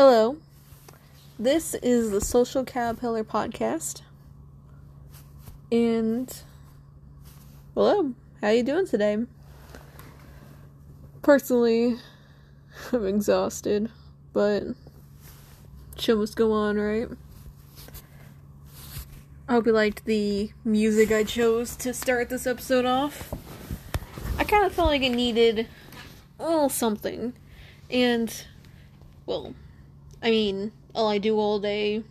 Hello. This is the Social Caterpillar podcast. And hello, how you doing today? Personally, I'm exhausted, but show must go on, right? I hope you liked the music I chose to start this episode off. I kind of felt like it needed a little something. And, well, I mean, all I do all day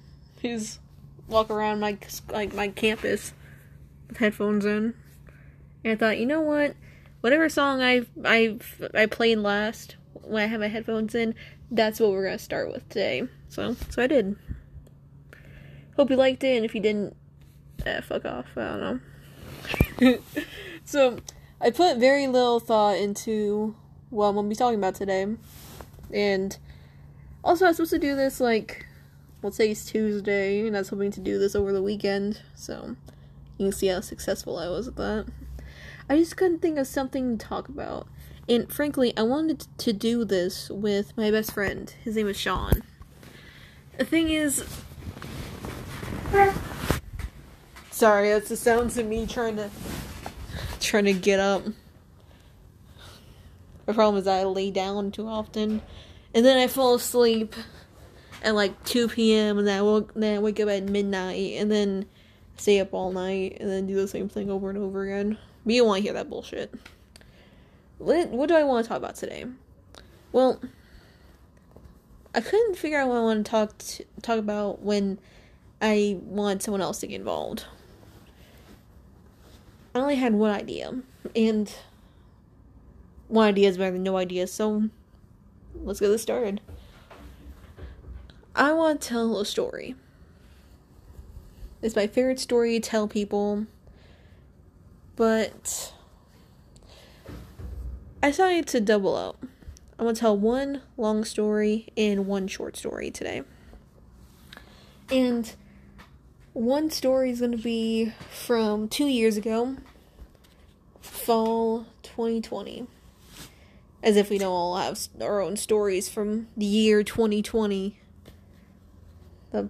is walk around my like my campus with headphones in. And I thought, you know what? Whatever song I I I played last when I had my headphones in, that's what we're gonna start with today. So so I did. Hope you liked it, and if you didn't, eh, fuck off. I don't know. so I put very little thought into what I'm gonna be talking about today, and also, I was supposed to do this like, let's say it's Tuesday, and I was hoping to do this over the weekend, so you can see how successful I was at that. I just couldn't think of something to talk about. And frankly, I wanted to do this with my best friend. His name is Sean. The thing is. Sorry, that's the sounds of me trying to. trying to get up. The problem is I lay down too often and then I fall asleep at like 2 p.m. and then I, woke, then I wake up at midnight and then stay up all night and then do the same thing over and over again. But you don't want to hear that bullshit. What, what do I want to talk about today? Well, I couldn't figure out what I want to talk to, talk about when I wanted someone else to get involved. I only had one idea, and one idea is better than no idea, so let's get this started. I want to tell a story. It's my favorite story to tell people, but I decided to double up. I'm gonna tell one long story and one short story today. And one story is gonna be from two years ago, fall 2020 as if we don't all have our own stories from the year 2020 the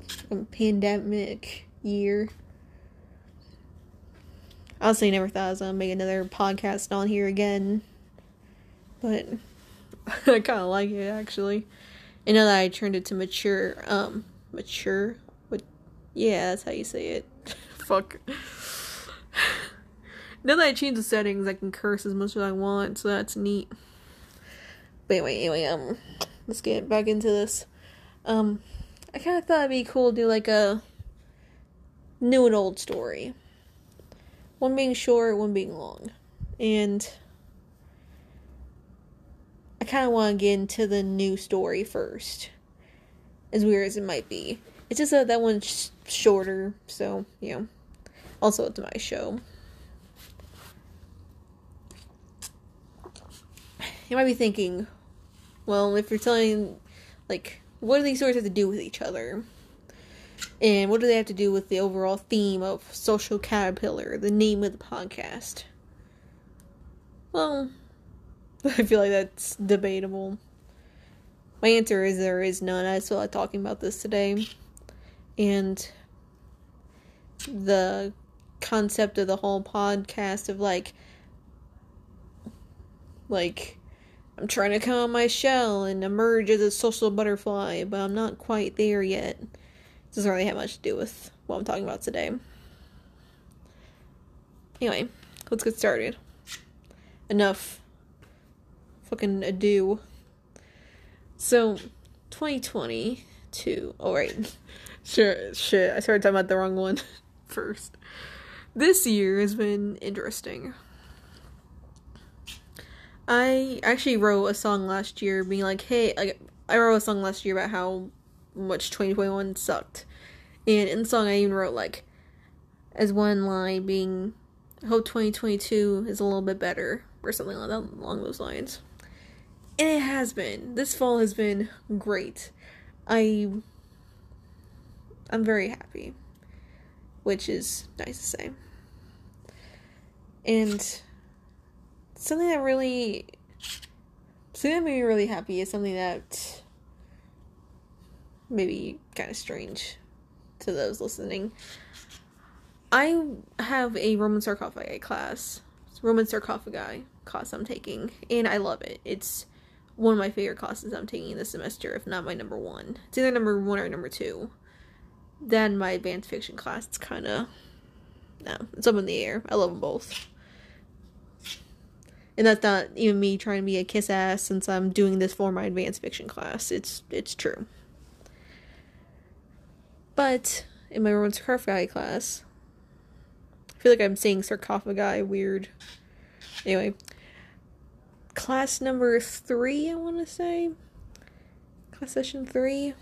pandemic year. Honestly never thought I was gonna make another podcast on here again. But I kind of like it actually. And now that I turned it to mature um mature what yeah that's how you say it. Fuck. Now that I changed the settings I can curse as much as I want so that's neat but anyway, anyway, um, let's get back into this. Um, I kind of thought it'd be cool to do like a new and old story. One being short, one being long. And I kind of want to get into the new story first. As weird as it might be. It's just that that one's shorter, so, you know. Also, it's my show. You might be thinking, well, if you're telling, like, what do these stories have to do with each other? And what do they have to do with the overall theme of Social Caterpillar, the name of the podcast? Well, I feel like that's debatable. My answer is there is none. I just feel like talking about this today. And the concept of the whole podcast of like, like, I'm trying to come out my shell and emerge as a social butterfly, but I'm not quite there yet. This doesn't really have much to do with what I'm talking about today. Anyway, let's get started. Enough fucking ado. So, 2022. Oh, right. Sure, shit. I started talking about the wrong one first. This year has been interesting. I actually wrote a song last year being like, hey, I wrote a song last year about how much 2021 sucked. And in the song I even wrote like as one line being I hope 2022 is a little bit better or something like that along those lines. And it has been. This fall has been great. I I'm very happy. Which is nice to say. And something that really something that made me really happy is something that maybe kind of strange to those listening. I have a Roman sarcophagi class, Roman sarcophagi class I'm taking, and I love it. It's one of my favorite classes I'm taking this semester, if not my number one. It's either number one or number two. Then my advanced fiction class, it's kind of, no, it's up in the air. I love them both. And that's not even me trying to be a kiss ass since I'm doing this for my advanced fiction class. It's it's true. But in my Roman sarcophagi class, I feel like I'm saying sarcophagi weird. Anyway, class number three, I want to say. Class session three.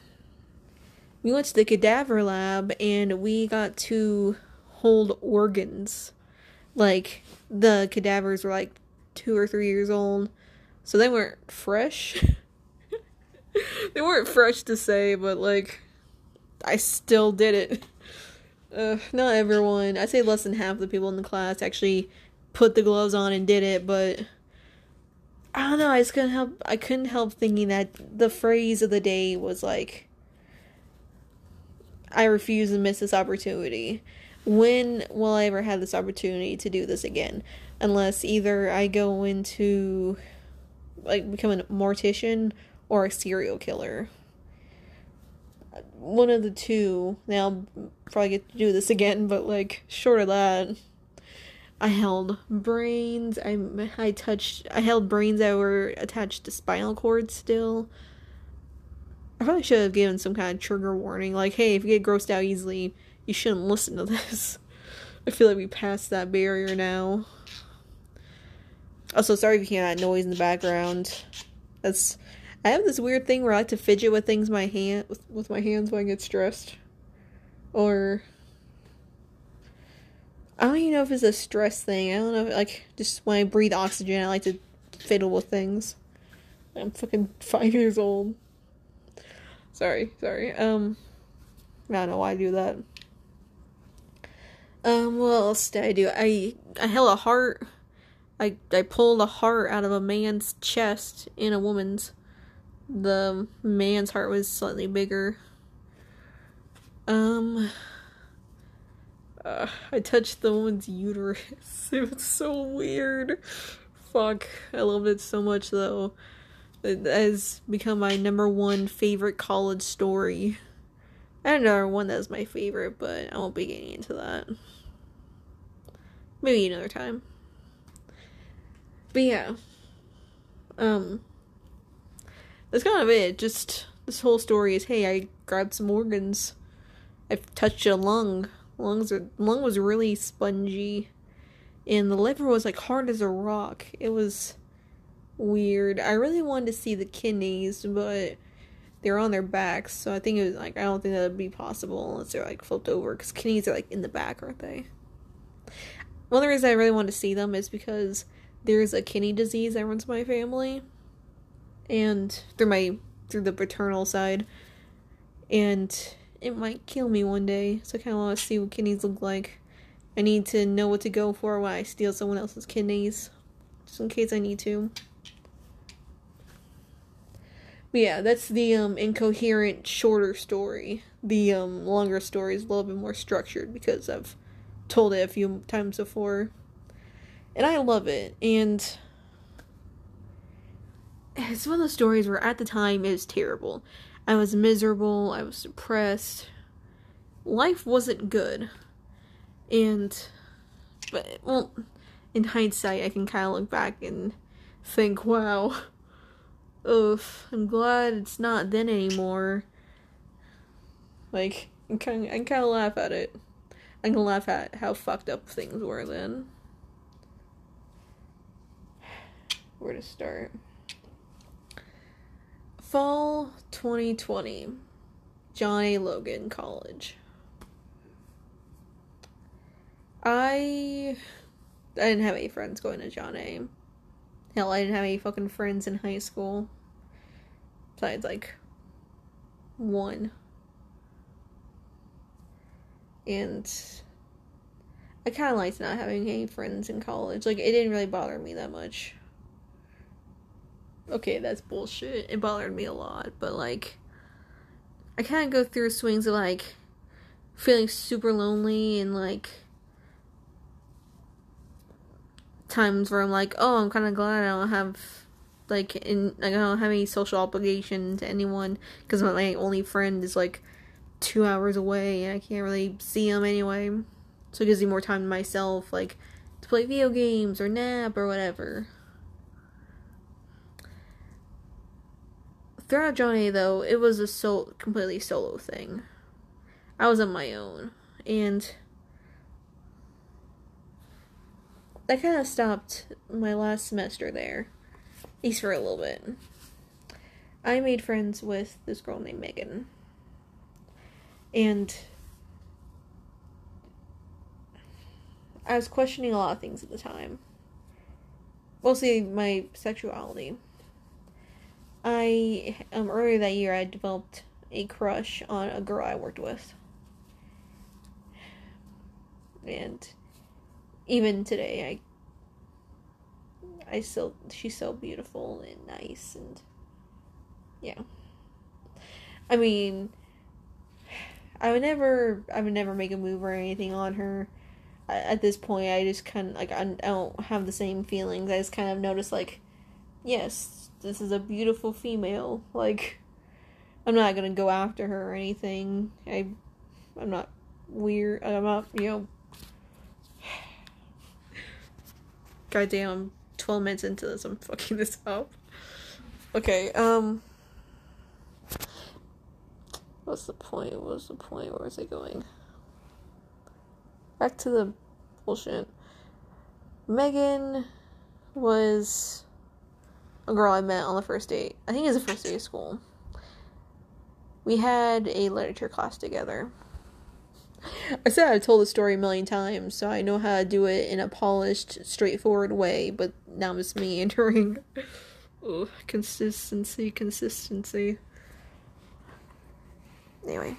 We went to the cadaver lab and we got to hold organs. Like, the cadavers were like two or three years old, so they weren't fresh. they weren't fresh to say, but like, I still did it. Uh, not everyone. I'd say less than half the people in the class actually put the gloves on and did it, but I don't know. I just couldn't help. I couldn't help thinking that the phrase of the day was like, "I refuse to miss this opportunity." When will I ever have this opportunity to do this again? Unless either I go into like become a mortician or a serial killer one of the two. Now probably get to do this again, but like short of that, I held brains. I I touched. I held brains that were attached to spinal cords still. I probably should have given some kind of trigger warning, like, "Hey, if you get grossed out easily, you shouldn't listen to this." I feel like we passed that barrier now. Also, sorry if you hear that noise in the background. That's I have this weird thing where I like to fidget with things my hand with, with my hands when I get stressed. Or I don't even know if it's a stress thing. I don't know, like just when I breathe oxygen, I like to fiddle with things. I'm fucking five years old. Sorry, sorry. Um, I don't know why I do that. Um, what else did I do? I I held a heart. I I pulled a heart out of a man's chest in a woman's the man's heart was slightly bigger. Um, uh, I touched the woman's uterus. It was so weird. Fuck, I loved it so much though. It has become my number one favorite college story. I another one that's my favorite, but I won't be getting into that. Maybe another time. But yeah. Um, that's kind of it. Just this whole story is hey, I grabbed some organs. I touched a lung. Lungs are, lung was really spongy, and the liver was like hard as a rock. It was weird. I really wanted to see the kidneys, but they're on their backs, so I think it was like I don't think that would be possible unless they're like flipped over because kidneys are like in the back, aren't they? One of the reasons I really wanted to see them is because there's a kidney disease that runs my family and through my through the paternal side, and it might kill me one day. So I kind of want to see what kidneys look like. I need to know what to go for when I steal someone else's kidneys, just in case I need to. But yeah, that's the um incoherent shorter story. The um longer story is a little bit more structured because I've told it a few times before. And I love it. And it's one of those stories where at the time it was terrible. I was miserable, I was depressed. Life wasn't good. And but well in hindsight I can kinda look back and think, wow. Ugh, I'm glad it's not then anymore. Like I can I kinda laugh at it. I can laugh at how fucked up things were then. Where to start? Fall 2020, John A. Logan College. I I didn't have any friends going to John A. Hell, I didn't have any fucking friends in high school. Besides, like, one. And I kind of liked not having any friends in college. Like, it didn't really bother me that much okay, that's bullshit. It bothered me a lot, but like I kind of go through swings of like feeling super lonely and like times where I'm like, oh, I'm kind of glad I don't have like in like I don't have any social obligation to anyone because my only friend is like two hours away and I can't really see him anyway. So it gives me more time to myself, like to play video games or nap or whatever. Throughout John A though, it was a so completely solo thing. I was on my own and that kind of stopped my last semester there, at least for a little bit. I made friends with this girl named Megan. And I was questioning a lot of things at the time. Mostly my sexuality. I um earlier that year I developed a crush on a girl I worked with. And even today I I still she's so beautiful and nice and yeah. I mean I would never I would never make a move or anything on her. At this point I just kind of like I don't have the same feelings. I just kind of notice like yes, this is a beautiful female. Like I'm not to go after her or anything. I I'm not weird. I'm not, you know, goddamn, I'm 12 minutes into this, I'm fucking this up. Okay, um. What's the point? What's the point? Where is it going? Back to the bullshit. Megan was a girl I met on the first date. I think it was the first day of school. We had a literature class together. I said I've told the story a million times, so I know how to do it in a polished, straightforward way, but now it's me entering. Ugh, consistency, consistency. Anyway.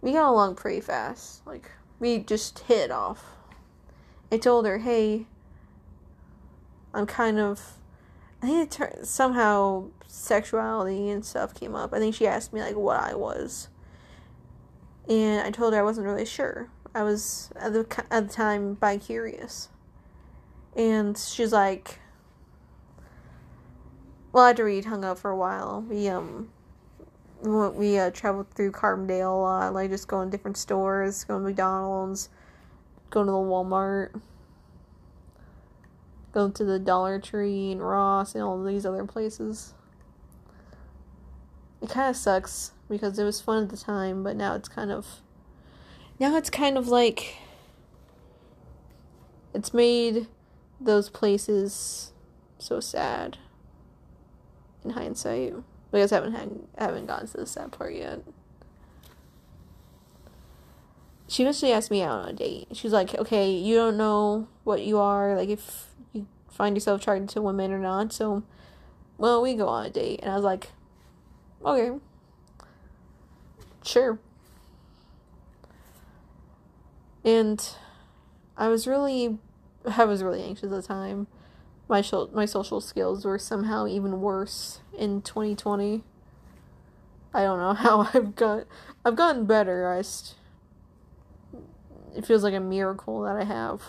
We got along pretty fast. Like, we just hit off. I told her, hey, I'm kind of. I think it tur- somehow sexuality and stuff came up. I think she asked me, like, what I was and I told her I wasn't really sure. I was at the at the time bi curious, and she's like, "Well, after we hung out for a while, we um we uh, traveled through Carbondale a lot, like just going to different stores, going to McDonald's, going to the Walmart." Going to the Dollar Tree and Ross and all these other places. It kind of sucks because it was fun at the time, but now it's kind of now it's kind of like it's made those places so sad in hindsight. I guess I haven't had, haven't gotten to the sad part yet. She eventually asked me out on a date. She's like, "Okay, you don't know what you are, like if find yourself attracted to women or not. So, well, we go on a date." And I was like, "Okay." sure. And I was really, I was really anxious at the time. My sh- my social skills were somehow even worse in 2020. I don't know how I've got, I've gotten better. I just, it feels like a miracle that I have.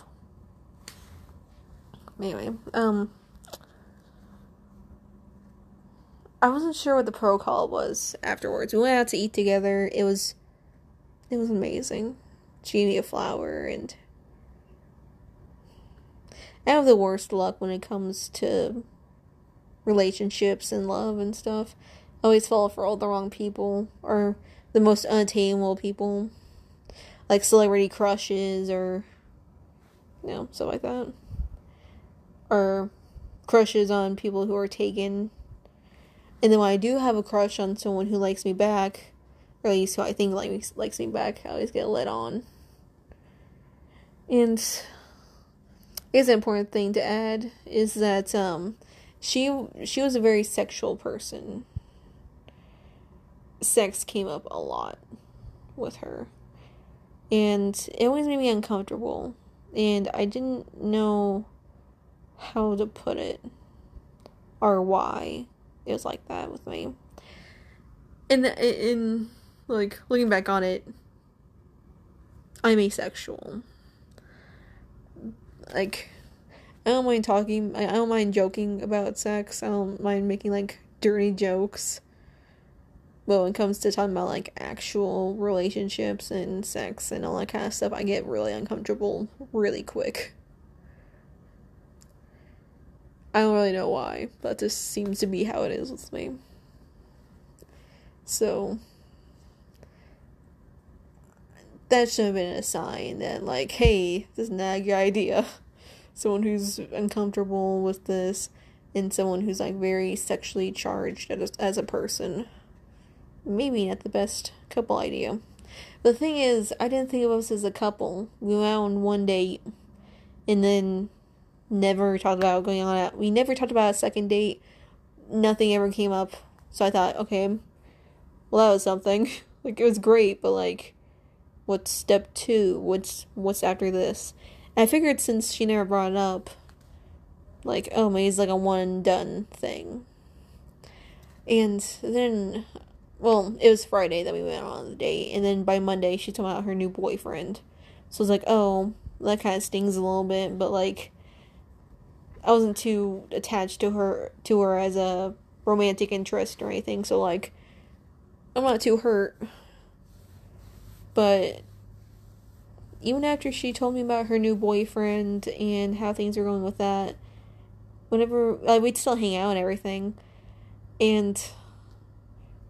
Anyway, um, I wasn't sure what the protocol was afterwards. We went out to eat together. It was it was amazing. She me a flower and I have the worst luck when it comes to relationships and love and stuff. I always fall for all the wrong people or the most unattainable people. Like celebrity crushes or you know, stuff like that. Or crushes on people who are taken and then when I do have a crush on someone who likes me back, or at least who I think likes me, likes me back, I always get let on. And is an important thing to add is that um, she she was a very sexual person. Sex came up a lot with her, and it always made me uncomfortable, and I didn't know how to put it or why it was like that with me. the, in like looking back on it, I'm asexual. Like, I don't mind talking. I don't mind joking about sex. I don't mind making like dirty jokes. But when it comes to talking about like actual relationships and sex and all that kind of stuff, I get really uncomfortable really quick. I don't really know why, but this seems to be how it is with me. So that should have been a sign that like, hey, this is not idea. Someone who's uncomfortable with this and someone who's like very sexually charged as, as a person. Maybe not the best couple idea. The thing is, I didn't think of us as a couple. We went on one date and then never talked about going on it. We never talked about a second date. Nothing ever came up. So I thought, okay, well that was something. like it was great, but like what's step two? What's what's after this? And I figured since she never brought it up, like, oh maybe it's like a one done thing. And then well, it was Friday that we went on the date, and then by Monday she told me about her new boyfriend. So I was like, oh, that kind of stings a little bit, but like I wasn't too attached to her to her as a romantic interest or anything, so like I'm not too hurt. But even after she told me about her new boyfriend and how things are going with that, whenever like, we'd still hang out and everything, and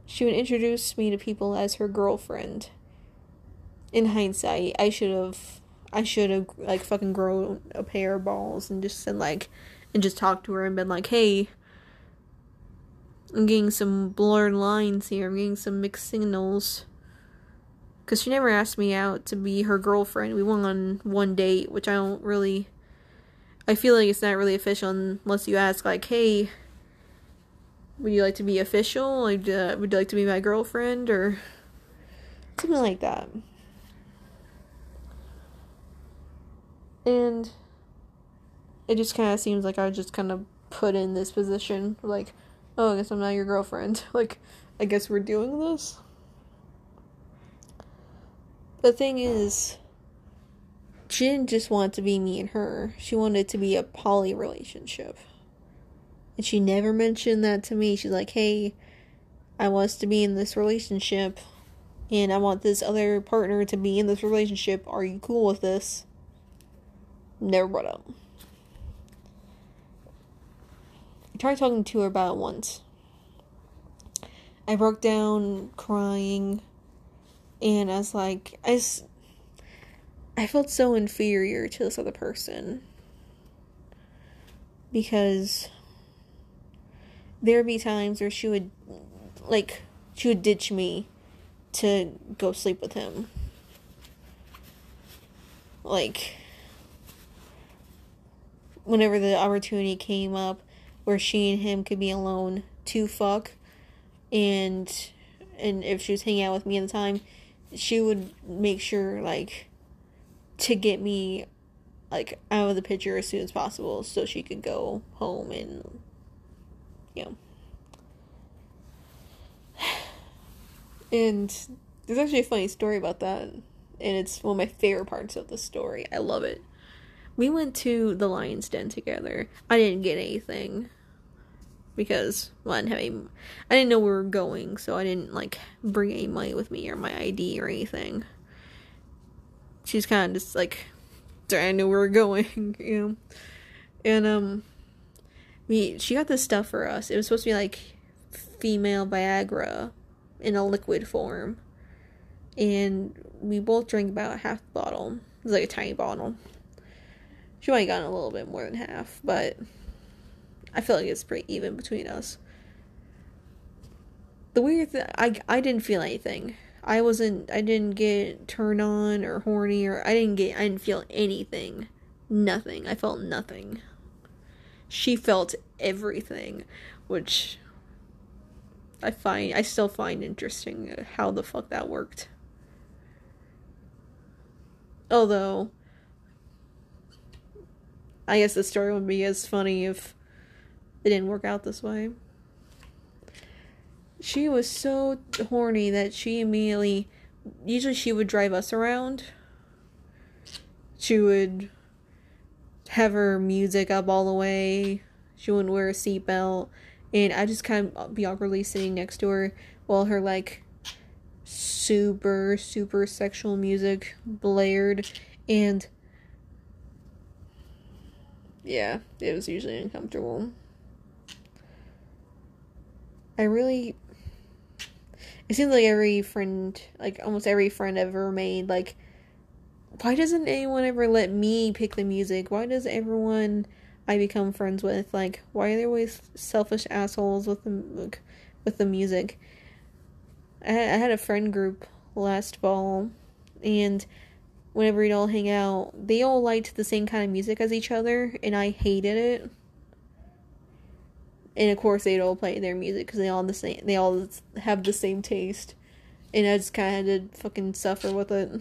she would introduce me to people as her girlfriend. In hindsight, I should have I should have like fucking grown a pair of balls and just said like and just talked to her and been like, hey, I'm getting some blurred lines here. I'm getting some mixed signals. Because she never asked me out to be her girlfriend. We went on one date, which I don't really. I feel like it's not really official unless you ask, like, hey, would you like to be official? Like, uh, would you like to be my girlfriend? Or something like that. And it just kind of seems like I was just kind of put in this position. Like, oh, I guess I'm not your girlfriend. Like, I guess we're doing this. The thing is, she didn't just want to be me and her. She wanted to be a poly relationship. And she never mentioned that to me. She's like, hey, I want us to be in this relationship. And I want this other partner to be in this relationship. Are you cool with this? Never brought up. I tried talking to her about it once. I broke down crying, and I was like, I, I felt so inferior to this other person because there would be times where she would, like, she would ditch me to go sleep with him. Like, whenever the opportunity came up, where she and him could be alone to fuck and and if she was hanging out with me at the time she would make sure like to get me like out of the picture as soon as possible so she could go home and you know. And there's actually a funny story about that and it's one of my favorite parts of the story. I love it we went to the lion's den together i didn't get anything because well, I didn't have any, I didn't know where we were going, so I didn't like bring any money with me or my ID or anything. She's kind of just like, I knew we were going, you know, and um, we she got this stuff for us. It was supposed to be like female Viagra in a liquid form, and we both drank about half the bottle. It was like a tiny bottle. She might gotten a little bit more than half, but I feel like it's pretty even between us. The weird thing, I, I didn't feel anything. I wasn't, I didn't get turned on or horny or I didn't get, I didn't feel anything. Nothing. I felt nothing. She felt everything, which I find, I still find interesting how the fuck that worked. Although, I guess the story would be as funny if it didn't work out this way. she was so horny that she immediately usually she would drive us around. She would have her music up all the way. She wouldn't wear a seatbelt. And I just kind of be awkwardly sitting next to her while her like super, super sexual music blared. And yeah, it was usually uncomfortable. I really. It seems like every friend, like almost every friend I've ever made, like, why doesn't anyone ever let me pick the music? Why does everyone I become friends with, like, why are they always selfish assholes with the, with the music? I I had a friend group last fall, and whenever we'd all hang out, they all liked the same kind of music as each other, and I hated it. And of course, they'd all play their music because they all the same. They all have the same taste, and I just kind of had to fucking suffer with it.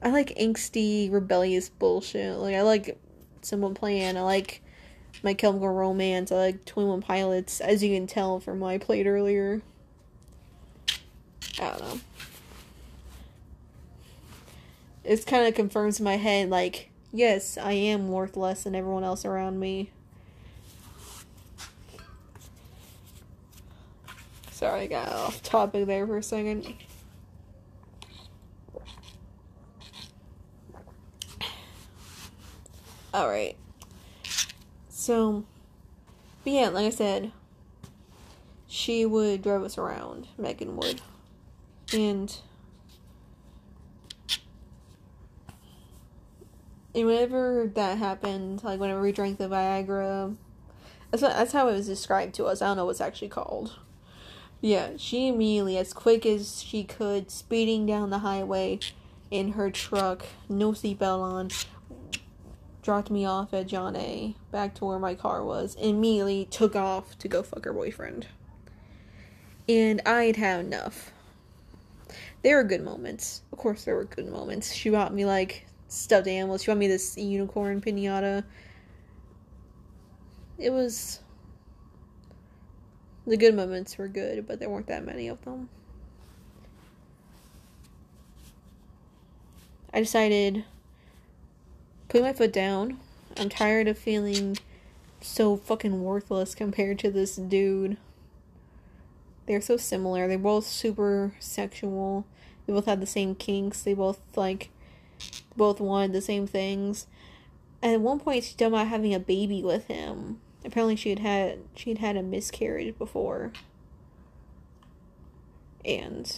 I like angsty, rebellious bullshit. Like I like someone playing. I like My Chemical Romance. I like Twenty One Pilots, as you can tell from what I played earlier. I don't know. It kind of confirms in my head, like, yes, I am worth less than everyone else around me. Sorry, I got off topic there for a second. Alright. So, but yeah, like I said, she would drive us around, Megan would. And, and whenever that happened, like whenever we drank the Viagra, that's, what, that's how it was described to us. I don't know what's actually called. Yeah, she immediately, as quick as she could, speeding down the highway in her truck, no seatbelt on, dropped me off at John A. back to where my car was, and immediately took off to go fuck her boyfriend. And I'd had enough. There were good moments. Of course, there were good moments. She bought me like stuffed animals. She bought me this unicorn pinata. It was the good moments were good, but there weren't that many of them. I decided put my foot down. I'm tired of feeling so fucking worthless compared to this dude. They're so similar. They're both super sexual. They both had the same kinks. They both like both wanted the same things. And at one point she talked about having a baby with him. Apparently she had had she had had a miscarriage before. And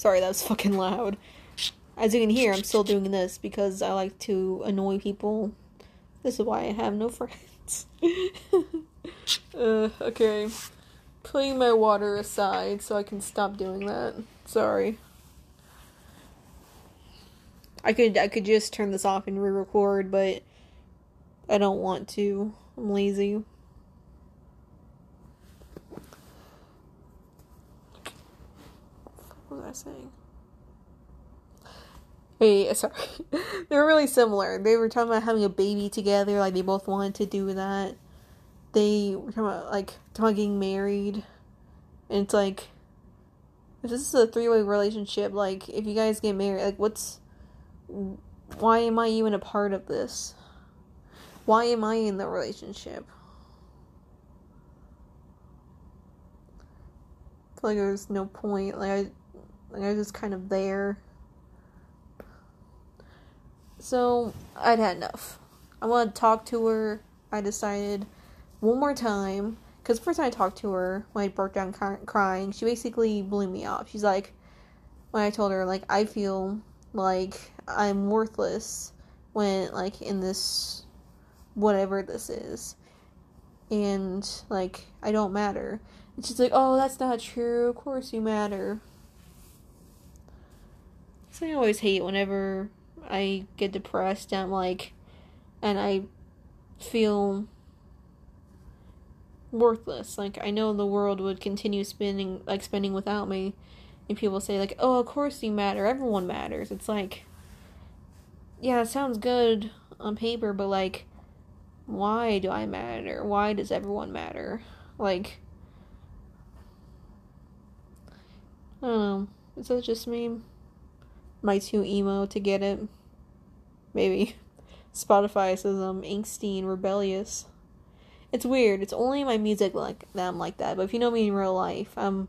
Sorry, that was fucking loud. As you can hear, I'm still doing this because I like to annoy people. This is why I have no friends. uh, okay. Putting my water aside so I can stop doing that. Sorry. I could I could just turn this off and re-record, but I don't want to. I'm lazy. What was I saying? Wait, sorry. they were really similar. They were talking about having a baby together, like they both wanted to do that. They were talking about like talking married. And it's like if this is a three way relationship, like if you guys get married, like what's why am I even a part of this? Why am I in the relationship? Like there's no point. Like I, like I was just kind of there. So I'd had enough. I wanted to talk to her. I decided one more time because the first time I talked to her when I broke down crying, she basically blew me off. She's like, when I told her like I feel like I'm worthless when like in this whatever this is. And like I don't matter. And she's like, "Oh, that's not true. Of course you matter." So I always hate whenever I get depressed and like and I feel worthless. Like I know the world would continue spinning like spending without me. And people say like, "Oh, of course you matter. Everyone matters." It's like yeah, it sounds good on paper, but like why do I matter? Why does everyone matter? Like, I don't know. Is that just me? I too emo to get it? Maybe. Spotify says I'm angsty and rebellious. It's weird. It's only my music like that I'm like that. But if you know me in real life, I'm.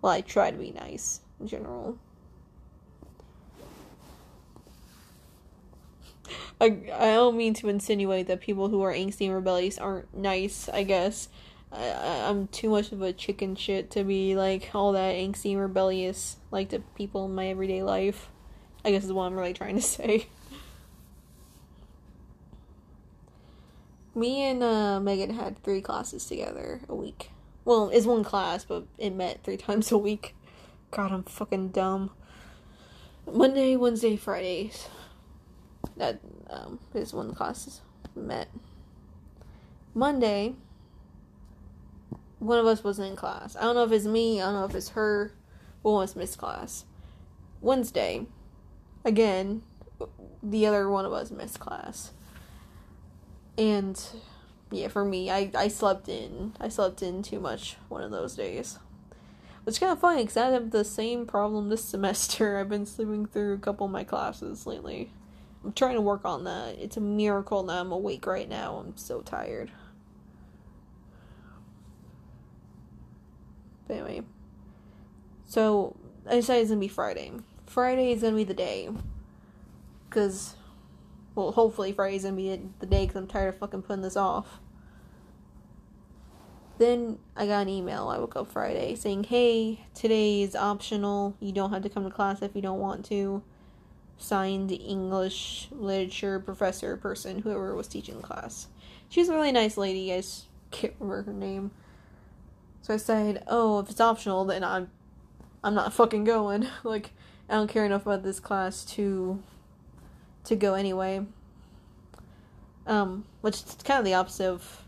Well, I try to be nice in general. I, I don't mean to insinuate that people who are angsty and rebellious aren't nice, I guess. I, I'm too much of a chicken shit to be like all that angsty and rebellious like the people in my everyday life. I guess is what I'm really trying to say. Me and uh, Megan had three classes together a week. Well, it's one class, but it met three times a week. God, I'm fucking dumb. Monday, Wednesday, Fridays. That um, is when the classes met. Monday, one of us wasn't in class. I don't know if it's me, I don't know if it's her. One was missed class. Wednesday, again, the other one of us missed class. And yeah, for me, I, I slept in. I slept in too much one of those days. Which kind of funny because I have the same problem this semester. I've been sleeping through a couple of my classes lately. I'm trying to work on that. It's a miracle that I'm awake right now. I'm so tired. But anyway. So, I decided it's gonna be Friday. Friday is gonna be the day. Because, well, hopefully Friday's gonna be the day because I'm tired of fucking putting this off. Then I got an email. I woke up Friday saying, hey, today is optional. You don't have to come to class if you don't want to. Signed English literature professor person, whoever was teaching the class. She was a really nice lady. I just can't remember her name. So I said, "Oh, if it's optional, then I'm, I'm not fucking going. like, I don't care enough about this class to, to go anyway." Um, which is kind of the opposite of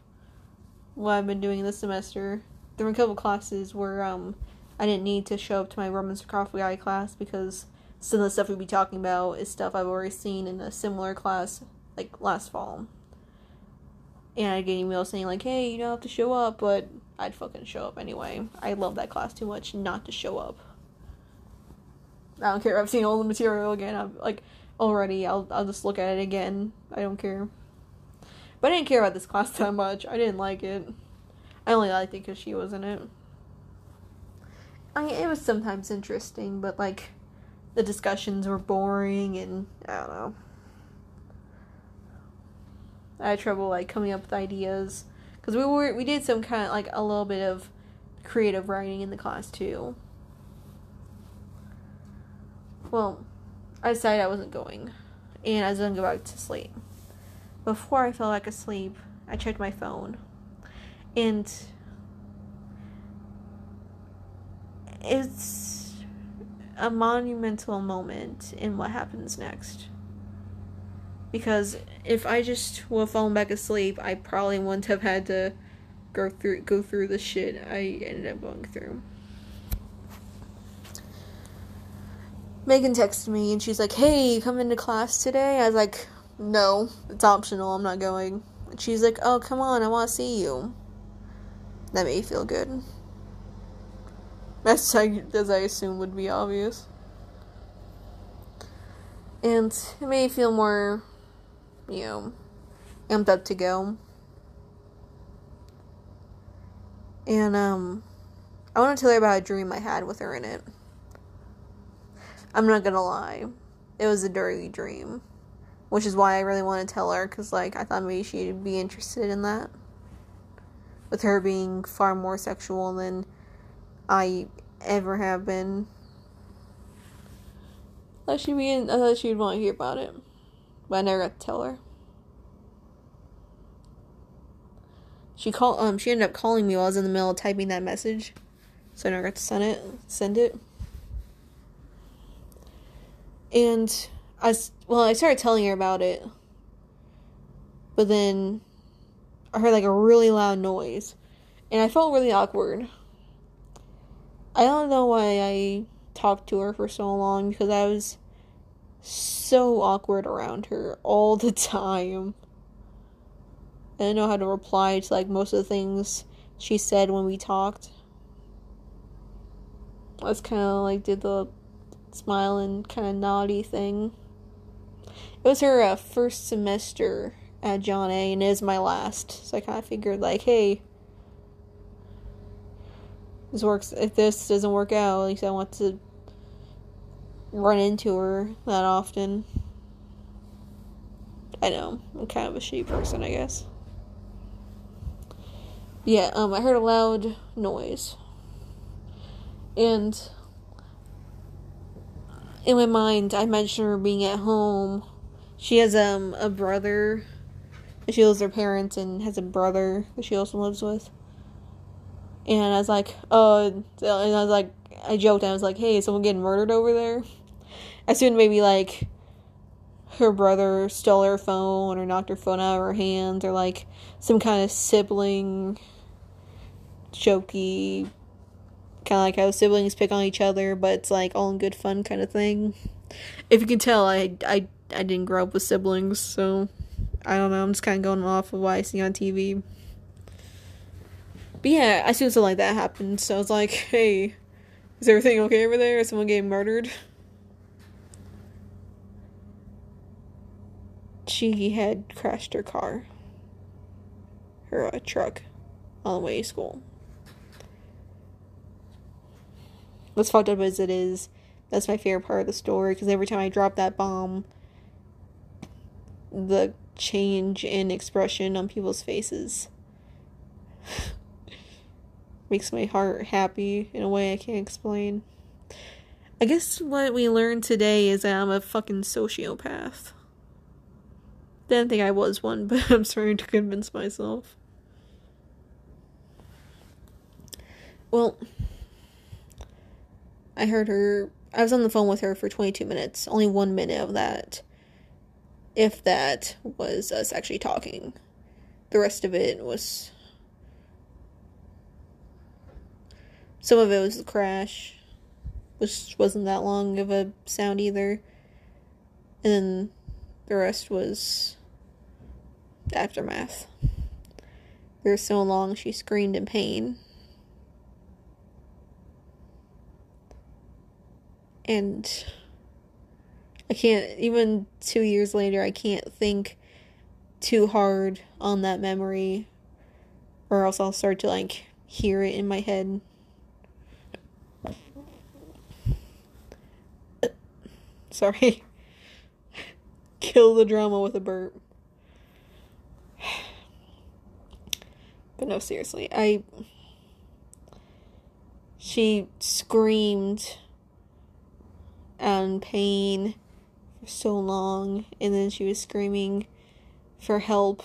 what I've been doing this semester. There were a couple classes where um, I didn't need to show up to my Roman sarcophagi class because some of the stuff we'd be talking about is stuff I've already seen in a similar class like last fall. And I get emails saying like, "Hey, you don't have to show up," but I'd fucking show up anyway. I love that class too much not to show up. I don't care. I've seen all the material again. I'm like already. I'll I'll just look at it again. I don't care. But I didn't care about this class that much. I didn't like it. I only liked it because she was in it. I mean, it was sometimes interesting, but like the discussions were boring and I don't know. I had trouble like coming up with ideas because we were we did some kind of like a little bit of creative writing in the class too. Well, I decided I wasn't going, and I was gonna go back to sleep. Before I fell back asleep, I checked my phone, and it's a monumental moment in what happens next because if I just would have fallen back asleep, I probably wouldn't have had to go through go through the shit I ended up going through. Megan texted me and she's like, "Hey, come into class today?" I was like, "No, it's optional. I'm not going." And she's like, "Oh, come on, I want to see you." That made me feel good. As I, as I assume would be obvious. And it may feel more you know, amped up to go. And um I want to tell her about a dream I had with her in it. I'm not gonna lie. It was a dirty dream. Which is why I really want to tell her, because, like, I thought maybe she'd be interested in that. With her being far more sexual than I ever have been. I thought she'd be in, I thought she'd want to hear about it. But I never got to tell her. She called um she ended up calling me while I was in the middle of typing that message. So I never got to send it send it. And I well, I started telling her about it. But then I heard like a really loud noise. And I felt really awkward. I don't know why I talked to her for so long because I was so awkward around her all the time. I didn't know how to reply to like most of the things she said when we talked. I was kind of like did the smiling kind of naughty thing. It was her uh, first semester at John A and it is my last, so I kind of figured like, hey, this works. If this doesn't work out, at least I want to run into her that often. I know I'm kind of a shitty person, I guess. Yeah, um, I heard a loud noise, and in my mind, I mentioned her being at home. She has um a brother. She lives with her parents and has a brother that she also lives with. And I was like, oh, and I was like, I joked. and I was like, hey, is someone getting murdered over there? I assumed maybe like her brother stole her phone or knocked her phone out of her hands or like some kind of sibling jokey kind of like how siblings pick on each other but it's like all in good fun kind of thing if you can tell i i i didn't grow up with siblings so i don't know i'm just kind of going off of what i see on tv but yeah i assumed something like that happened so i was like hey is everything okay over there? Is someone getting murdered? She had crashed her car, her uh, truck, on the way to school. What's fucked up as it is, that's my favorite part of the story because every time I drop that bomb, the change in expression on people's faces makes my heart happy in a way I can't explain. I guess what we learned today is that I'm a fucking sociopath. Didn't think I was one, but I'm starting to convince myself. Well, I heard her. I was on the phone with her for 22 minutes. Only one minute of that, if that, was us actually talking. The rest of it was. Some of it was the crash, which wasn't that long of a sound either. And then the rest was aftermath. For so long, she screamed in pain. And I can't, even two years later, I can't think too hard on that memory, or else I'll start to like hear it in my head. Sorry. Kill the drama with a burp. But no, seriously, I. She screamed and pain for so long, and then she was screaming for help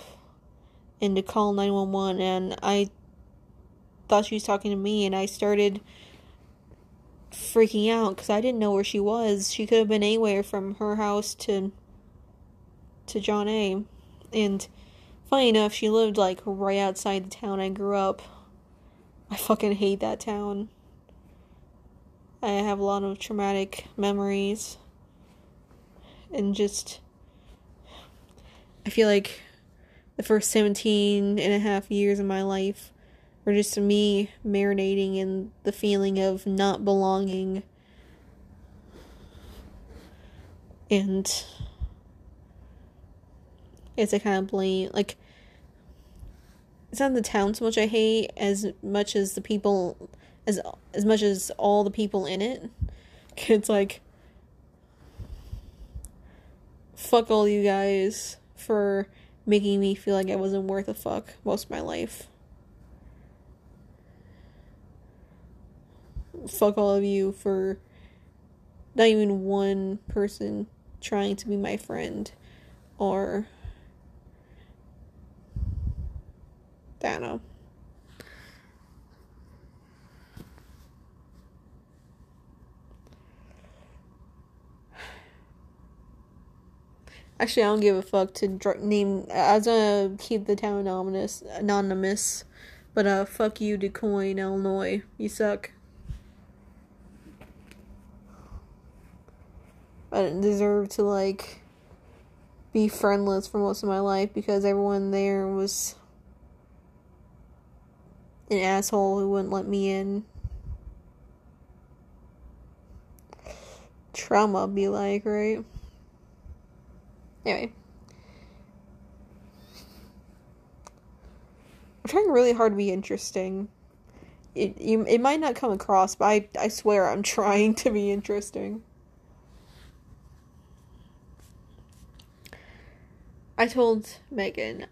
and to call 911, and I thought she was talking to me, and I started freaking out because I didn't know where she was. She could have been anywhere from her house to to John A. And Funny enough, she lived like right outside the town I grew up. I fucking hate that town. I have a lot of traumatic memories. And just. I feel like the first 17 and a half years of my life were just me marinating in the feeling of not belonging. And it's a kind of blame like it's not the town so much I hate as much as the people as as much as all the people in it. It's like fuck all you guys for making me feel like I wasn't worth a fuck most of my life. Fuck all of you for not even one person trying to be my friend or Dano. Actually, I don't give a fuck to dr- name. I was gonna keep the town anonymous, anonymous, but uh, fuck you, DuQuoin, Illinois. You suck. I didn't deserve to like be friendless for most of my life because everyone there was an asshole who wouldn't let me in. Trauma be like, right? Anyway. I'm trying really hard to be interesting. It you, it might not come across, but I, I swear I'm trying to be interesting. I told Megan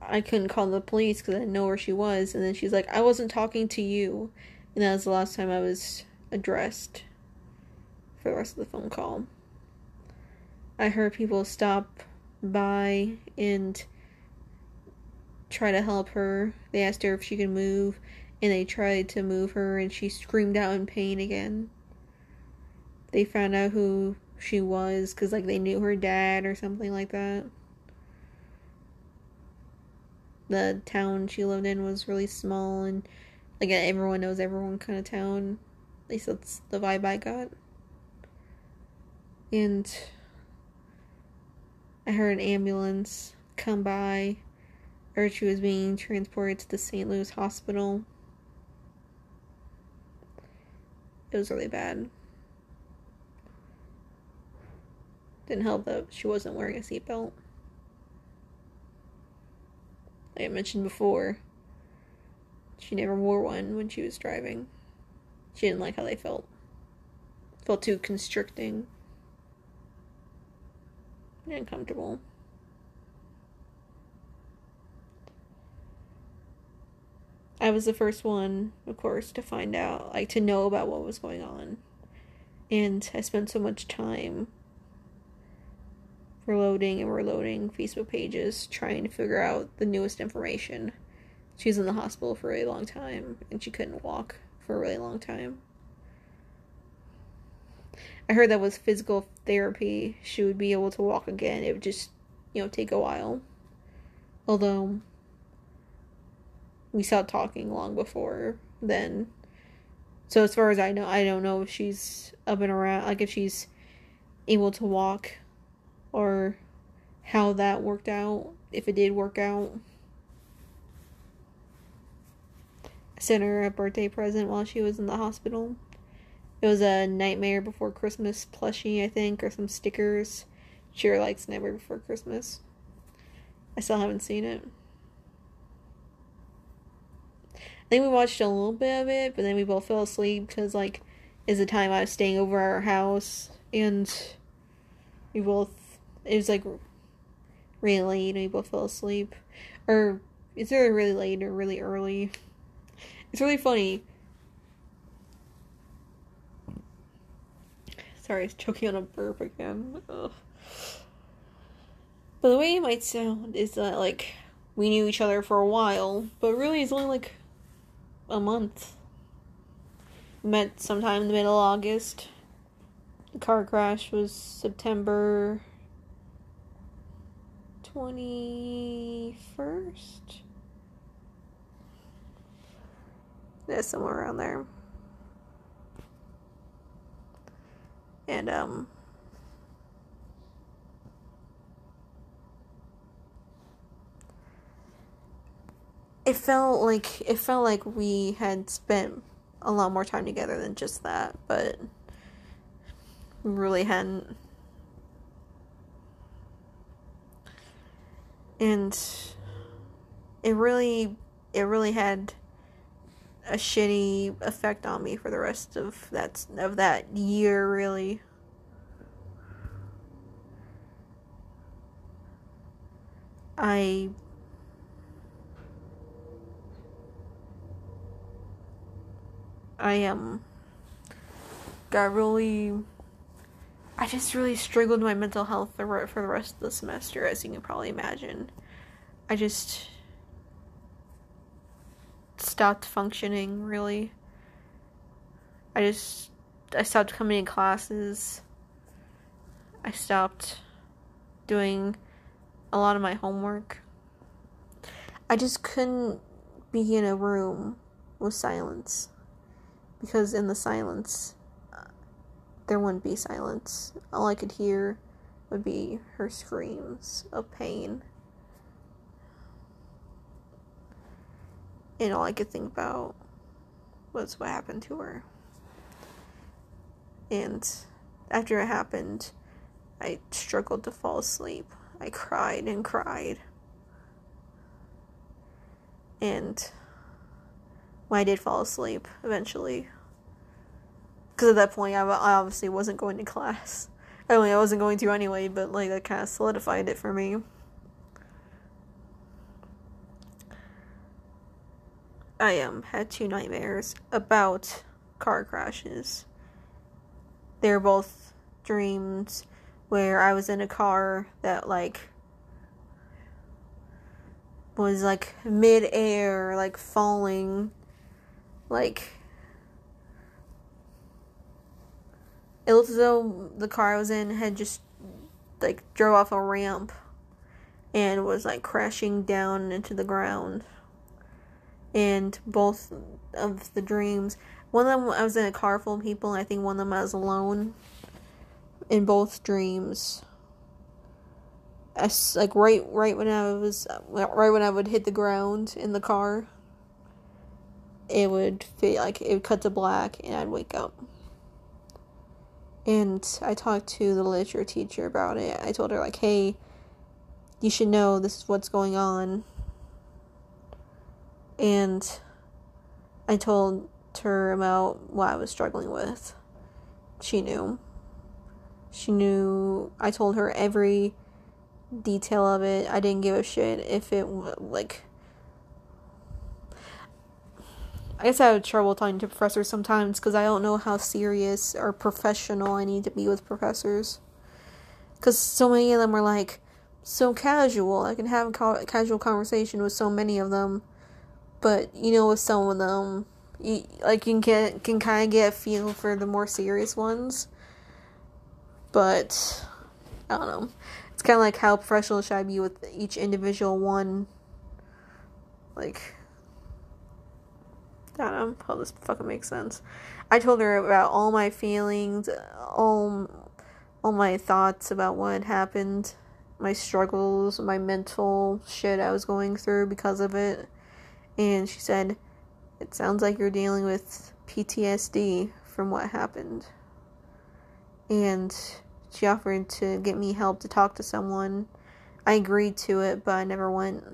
I couldn't call the police because I didn't know where she was, and then she's like, I wasn't talking to you. And that was the last time I was addressed for the rest of the phone call. I heard people stop by and try to help her. They asked her if she could move, and they tried to move her, and she screamed out in pain again. They found out who she was because, like, they knew her dad or something like that. The town she lived in was really small, and like everyone knows everyone kind of town. At least that's the vibe I got. And I heard an ambulance come by. Or she was being transported to the St. Louis hospital. It was really bad. Didn't help that she wasn't wearing a seatbelt. Like I mentioned before, she never wore one when she was driving. She didn't like how they felt. Felt too constricting. And uncomfortable. I was the first one, of course, to find out, like to know about what was going on. And I spent so much time reloading and reloading Facebook pages trying to figure out the newest information. She was in the hospital for a really long time and she couldn't walk for a really long time. I heard that with physical therapy, she would be able to walk again. It would just, you know, take a while. Although we stopped talking long before then. So as far as I know, I don't know if she's up and around, like if she's able to walk or how that worked out, if it did work out. I sent her a birthday present while she was in the hospital. It was a Nightmare Before Christmas plushie, I think, or some stickers. She likes Nightmare Before Christmas. I still haven't seen it. I think we watched a little bit of it, but then we both fell asleep because, like, is the time I was staying over our house, and we both it was like really late and we both fell asleep. Or it's either really late or really early. It's really funny. Sorry, I was choking on a burp again. Ugh. But the way it might sound is that like we knew each other for a while, but really it's only like a month. Met sometime in the middle of August. The car crash was September 21st? Yeah, somewhere around there. And, um, it felt like it felt like we had spent a lot more time together than just that, but we really hadn't. And it really it really had a shitty effect on me for the rest of that of that year really. I I am um, got really I just really struggled with my mental health for, for the rest of the semester, as you can probably imagine. I just stopped functioning, really. I just, I stopped coming in classes. I stopped doing a lot of my homework. I just couldn't be in a room with silence. Because in the silence, there wouldn't be silence. All I could hear would be her screams of pain. And all I could think about was what happened to her. And after it happened, I struggled to fall asleep. I cried and cried. And when I did fall asleep eventually, because at that point I, I obviously wasn't going to class. I mean, I wasn't going to anyway, but like that kind of solidified it for me. I um had two nightmares about car crashes. They were both dreams where I was in a car that like was like mid air, like falling, like it looked as though the car I was in had just like drove off a ramp and was like crashing down into the ground. And both of the dreams, one of them I was in a car full of people, I think one of them I was alone. In both dreams, as like right right when I was right when I would hit the ground in the car, it would feel like it would cut to black, and I'd wake up. And I talked to the literature teacher about it. I told her, like, hey, you should know this is what's going on. And I told her about what I was struggling with. She knew. She knew. I told her every detail of it. I didn't give a shit if it, like, I guess I have trouble talking to professors sometimes because I don't know how serious or professional I need to be with professors. Because so many of them are like so casual. I can have a casual conversation with so many of them, but you know, with some of them, you, like you can get can kind of get a feel for the more serious ones. But I don't know. It's kind of like how professional should I be with each individual one. Like I don't know how this fucking makes sense. I told her about all my feelings, all, all my thoughts about what happened, my struggles, my mental shit I was going through because of it. And she said, It sounds like you're dealing with PTSD from what happened. And she offered to get me help to talk to someone. I agreed to it, but I never went.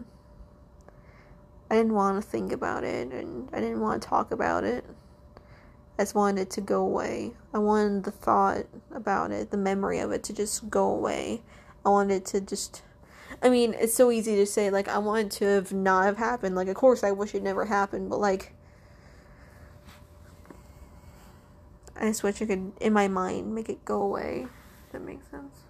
I didn't want to think about it and I didn't want to talk about it. I just wanted it to go away. I wanted the thought about it, the memory of it to just go away. I wanted it to just I mean, it's so easy to say like I want it to have not have happened. Like of course I wish it never happened, but like I just wish I could in my mind make it go away. If that makes sense.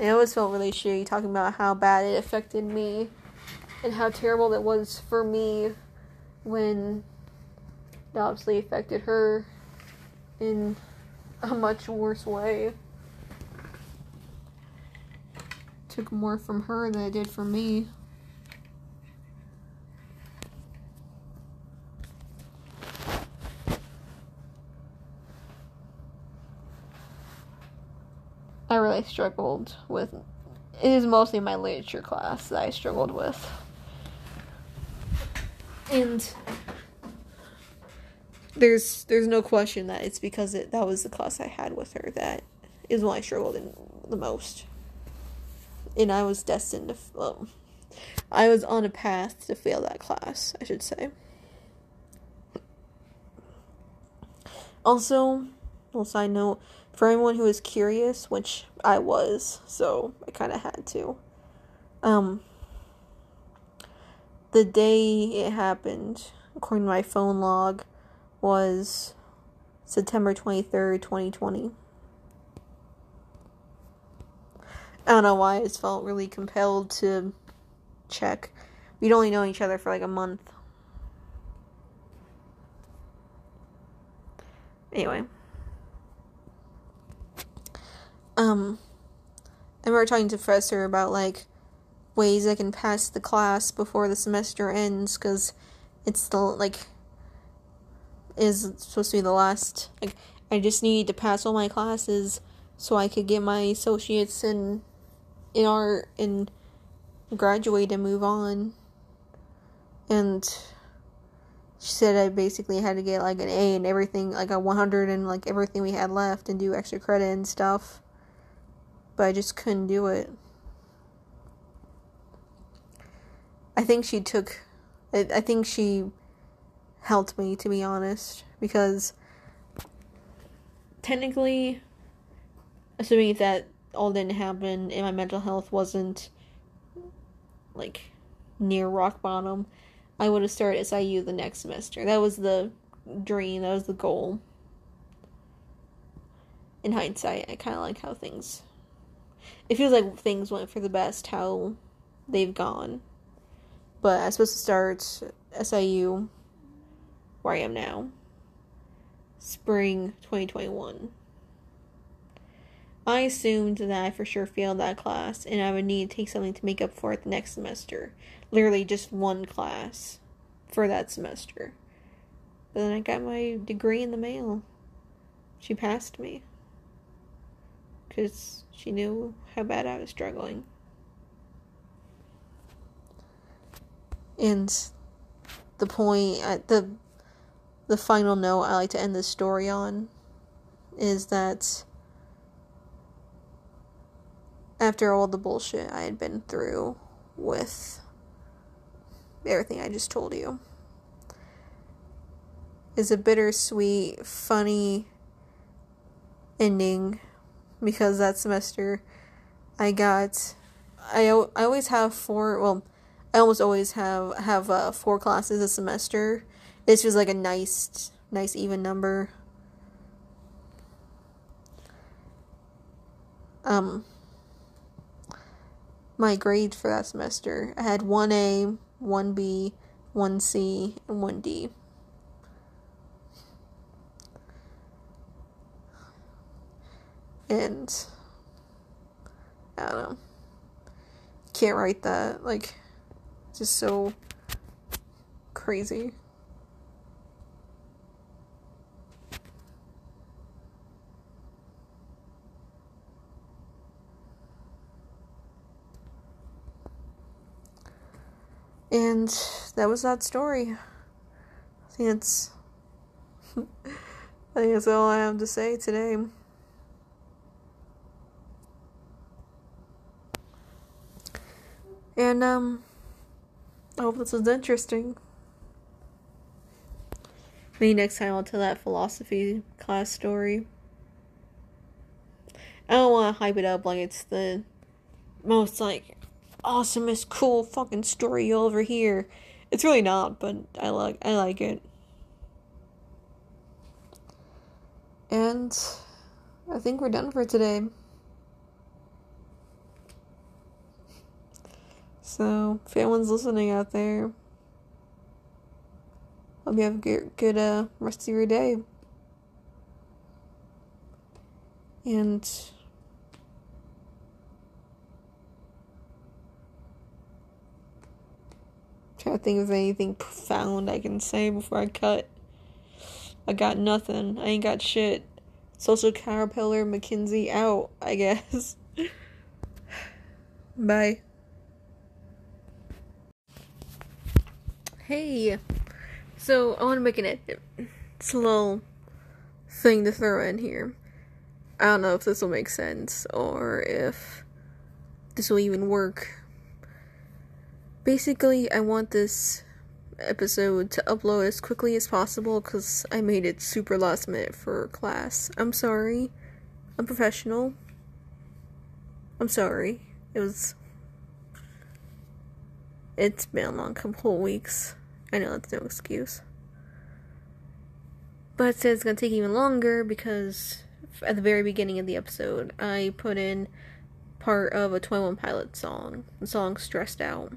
I always felt really shitty talking about how bad it affected me and how terrible it was for me when it obviously affected her in a much worse way. Took more from her than it did from me. I really struggled with. It is mostly my literature class that I struggled with. And there's there's no question that it's because it, that was the class I had with her that is when I struggled in the most. And I was destined to well, I was on a path to fail that class, I should say. Also, little side note, for anyone who is curious, which I was, so I kind of had to. Um, the day it happened, according to my phone log, was September 23rd, 2020. I don't know why I felt really compelled to check. We'd only known each other for like a month. Anyway. Um I remember talking to Professor about like ways I can pass the class before the semester ends because it's the like is supposed to be the last like I just need to pass all my classes so I could get my associates in in art and graduate and move on. And she said I basically had to get like an A and everything, like a 100 and like everything we had left and do extra credit and stuff. But I just couldn't do it. I think she took, I think she helped me to be honest because technically, assuming that all didn't happen and my mental health wasn't like near rock bottom, I would have started SIU the next semester. That was the dream, that was the goal. In hindsight, I kind of like how things. It feels like things went for the best, how they've gone. But I was supposed to start SIU where I am now. Spring 2021. I assumed that I for sure failed that class and I would need to take something to make up for it the next semester. Literally just one class for that semester. But then I got my degree in the mail. She passed me. Because she knew how bad I was struggling. And the point, uh, the the final note I like to end this story on is that after all the bullshit I had been through with everything I just told you is a bittersweet, funny ending because that semester I got I I always have four well I almost always have have uh, four classes a semester this was like a nice, nice even number. Um, my grades for that semester, I had 1A, 1B, 1C, and 1D. And I don't know. Can't write that. Like, just so crazy. And that was that story. I think it's I think that's all I have to say today. And um I hope this was interesting. Maybe next time I'll tell that philosophy class story. I don't want to hype it up like it's the most like awesomest, cool fucking story you'll ever hear. It's really not, but I like I like it. And I think we're done for today. So, if anyone's listening out there, hope you have a good, good uh, rest of your day. And Trying to think of anything profound I can say before I cut. I got nothing. I ain't got shit. Social Caterpillar McKinsey out, I guess. Bye. Hey. So, I want to make an edit. It's a little thing to throw in here. I don't know if this will make sense or if this will even work basically, I want this episode to upload as quickly as possible because I made it super last minute for class. I'm sorry. I'm professional. I'm sorry. It was. It's been a long couple of weeks. I know that's no excuse. But it says it's gonna take even longer because at the very beginning of the episode, I put in part of a 21 Pilot song. The song Stressed Out.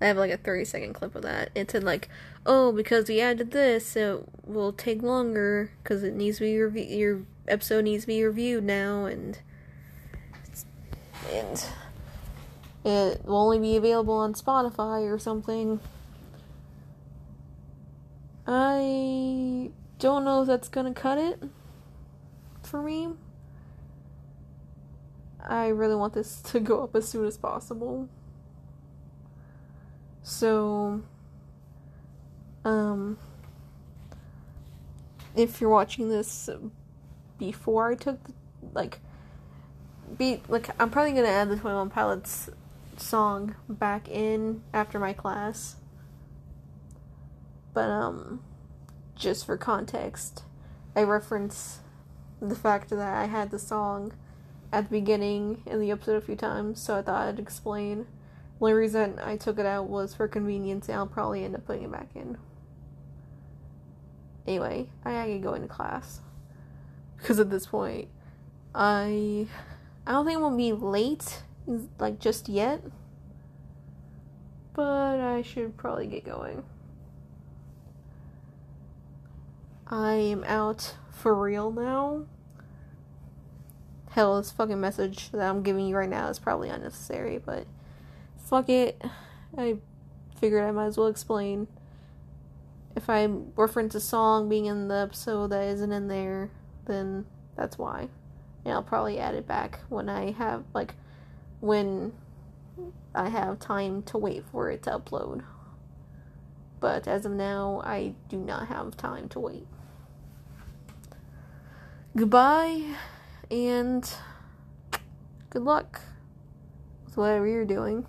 I have like a 30 second clip of that. It said like, oh, because we added this, it will take longer because it needs to be reviewed. Your episode needs to be reviewed now, and and it will only be available on Spotify or something. I don't know if that's gonna cut it for me. I really want this to go up as soon as possible. So, um, if you're watching this before I took, the, like, be like, I'm probably gonna add the Twenty One Pilots song back in after my class. But um, just for context, I reference the fact that I had the song at the beginning in the episode a few times, so I thought I'd explain. The only reason I took it out was for convenience, and I'll probably end up putting it back in. Anyway, I gotta go into class. Because at this point, I I don't think we'll be late, like just yet. But I should probably get going. I am out for real now. Hell, this fucking message that I'm giving you right now is probably unnecessary, but fuck it. I figured I might as well explain. If I reference a song being in the episode that isn't in there, then that's why. And I'll probably add it back when I have, like, when I have time to wait for it to upload. But as of now, I do not have time to wait. Goodbye and good luck with whatever you're doing.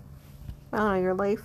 I don't know, your life.